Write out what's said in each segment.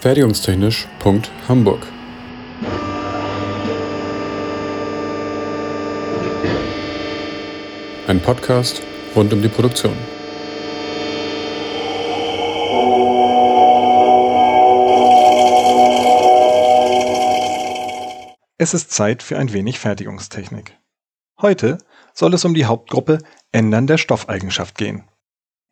Fertigungstechnisch.hamburg Ein Podcast rund um die Produktion. Es ist Zeit für ein wenig Fertigungstechnik. Heute soll es um die Hauptgruppe Ändern der Stoffeigenschaft gehen.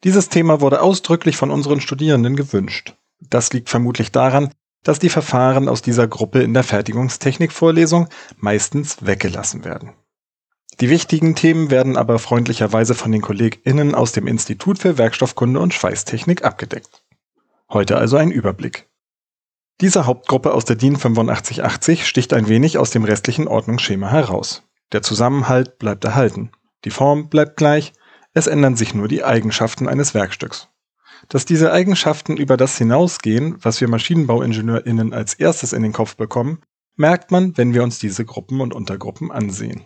Dieses Thema wurde ausdrücklich von unseren Studierenden gewünscht. Das liegt vermutlich daran, dass die Verfahren aus dieser Gruppe in der Fertigungstechnik-Vorlesung meistens weggelassen werden. Die wichtigen Themen werden aber freundlicherweise von den KollegInnen aus dem Institut für Werkstoffkunde und Schweißtechnik abgedeckt. Heute also ein Überblick. Diese Hauptgruppe aus der DIN 8580 sticht ein wenig aus dem restlichen Ordnungsschema heraus. Der Zusammenhalt bleibt erhalten. Die Form bleibt gleich, es ändern sich nur die Eigenschaften eines Werkstücks. Dass diese Eigenschaften über das hinausgehen, was wir MaschinenbauingenieurInnen als erstes in den Kopf bekommen, merkt man, wenn wir uns diese Gruppen und Untergruppen ansehen.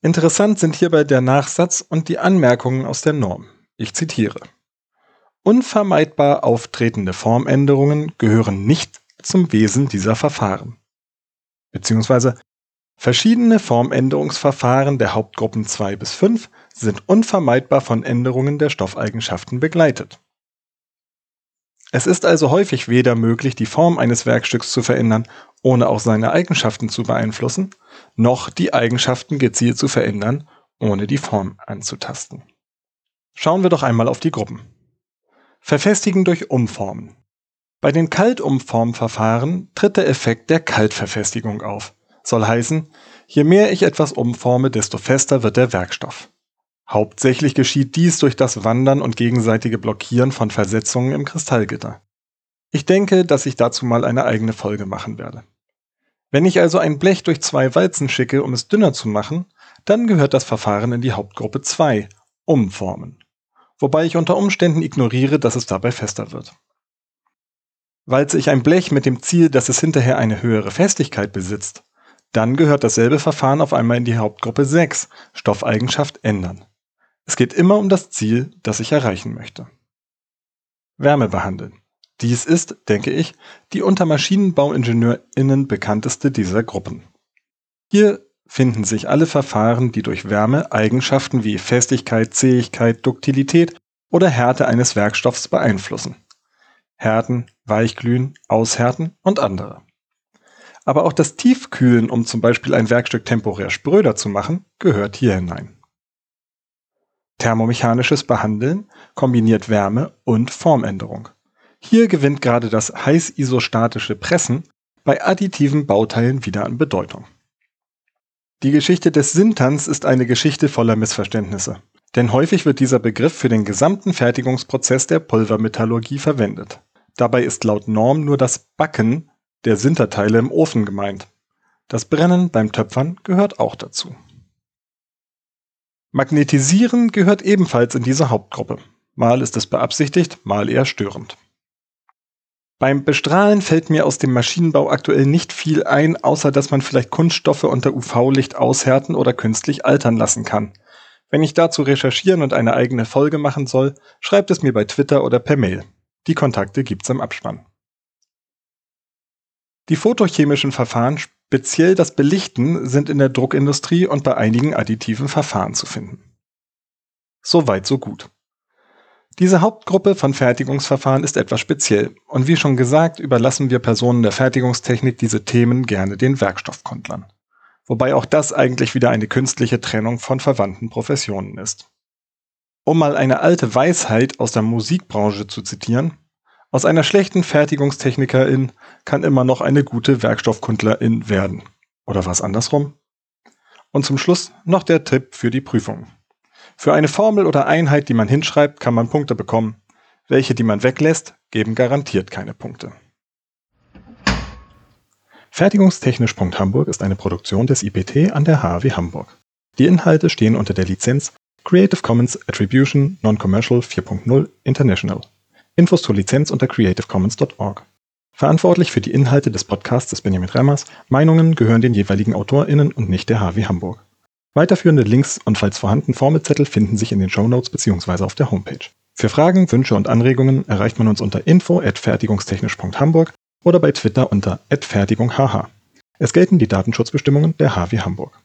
Interessant sind hierbei der Nachsatz und die Anmerkungen aus der Norm. Ich zitiere. Unvermeidbar auftretende Formänderungen gehören nicht zum Wesen dieser Verfahren. Beziehungsweise verschiedene Formänderungsverfahren der Hauptgruppen 2 bis 5 sind unvermeidbar von Änderungen der Stoffeigenschaften begleitet. Es ist also häufig weder möglich, die Form eines Werkstücks zu verändern, ohne auch seine Eigenschaften zu beeinflussen, noch die Eigenschaften gezielt zu verändern, ohne die Form anzutasten. Schauen wir doch einmal auf die Gruppen. Verfestigen durch Umformen. Bei den Kaltumformverfahren tritt der Effekt der Kaltverfestigung auf. Soll heißen, je mehr ich etwas umforme, desto fester wird der Werkstoff. Hauptsächlich geschieht dies durch das Wandern und gegenseitige Blockieren von Versetzungen im Kristallgitter. Ich denke, dass ich dazu mal eine eigene Folge machen werde. Wenn ich also ein Blech durch zwei Walzen schicke, um es dünner zu machen, dann gehört das Verfahren in die Hauptgruppe 2, Umformen. Wobei ich unter Umständen ignoriere, dass es dabei fester wird. Walze ich ein Blech mit dem Ziel, dass es hinterher eine höhere Festigkeit besitzt, dann gehört dasselbe Verfahren auf einmal in die Hauptgruppe 6, Stoffeigenschaft ändern. Es geht immer um das Ziel, das ich erreichen möchte. Wärme behandeln. Dies ist, denke ich, die unter MaschinenbauingenieurInnen bekannteste dieser Gruppen. Hier finden sich alle Verfahren, die durch Wärme Eigenschaften wie Festigkeit, Zähigkeit, Duktilität oder Härte eines Werkstoffs beeinflussen. Härten, Weichglühen, Aushärten und andere. Aber auch das Tiefkühlen, um zum Beispiel ein Werkstück temporär spröder zu machen, gehört hier hinein. Thermomechanisches Behandeln kombiniert Wärme und Formänderung. Hier gewinnt gerade das heiß-isostatische Pressen bei additiven Bauteilen wieder an Bedeutung. Die Geschichte des Sinterns ist eine Geschichte voller Missverständnisse, denn häufig wird dieser Begriff für den gesamten Fertigungsprozess der Pulvermetallurgie verwendet. Dabei ist laut Norm nur das Backen der Sinterteile im Ofen gemeint. Das Brennen beim Töpfern gehört auch dazu. Magnetisieren gehört ebenfalls in diese Hauptgruppe. Mal ist es beabsichtigt, mal eher störend. Beim Bestrahlen fällt mir aus dem Maschinenbau aktuell nicht viel ein, außer dass man vielleicht Kunststoffe unter UV-Licht aushärten oder künstlich altern lassen kann. Wenn ich dazu recherchieren und eine eigene Folge machen soll, schreibt es mir bei Twitter oder per Mail. Die Kontakte gibt's im Abspann. Die photochemischen Verfahren Speziell das Belichten sind in der Druckindustrie und bei einigen additiven Verfahren zu finden. Soweit so gut. Diese Hauptgruppe von Fertigungsverfahren ist etwas speziell und wie schon gesagt überlassen wir Personen der Fertigungstechnik diese Themen gerne den Werkstoffkundlern. Wobei auch das eigentlich wieder eine künstliche Trennung von verwandten Professionen ist. Um mal eine alte Weisheit aus der Musikbranche zu zitieren, aus einer schlechten Fertigungstechnikerin kann immer noch eine gute Werkstoffkundlerin werden. Oder was andersrum? Und zum Schluss noch der Tipp für die Prüfung. Für eine Formel oder Einheit, die man hinschreibt, kann man Punkte bekommen. Welche, die man weglässt, geben garantiert keine Punkte. Fertigungstechnisch.hamburg ist eine Produktion des IPT an der HW Hamburg. Die Inhalte stehen unter der Lizenz Creative Commons Attribution Non-Commercial 4.0 International. Infos zur Lizenz unter creativecommons.org. Verantwortlich für die Inhalte des Podcasts ist Benjamin Remmers. Meinungen gehören den jeweiligen AutorInnen und nicht der HW Hamburg. Weiterführende Links und falls vorhanden Formelzettel finden sich in den Shownotes bzw. auf der Homepage. Für Fragen, Wünsche und Anregungen erreicht man uns unter info@fertigungstechnisch.hamburg oder bei Twitter unter @fertigungHH. Es gelten die Datenschutzbestimmungen der HW Hamburg.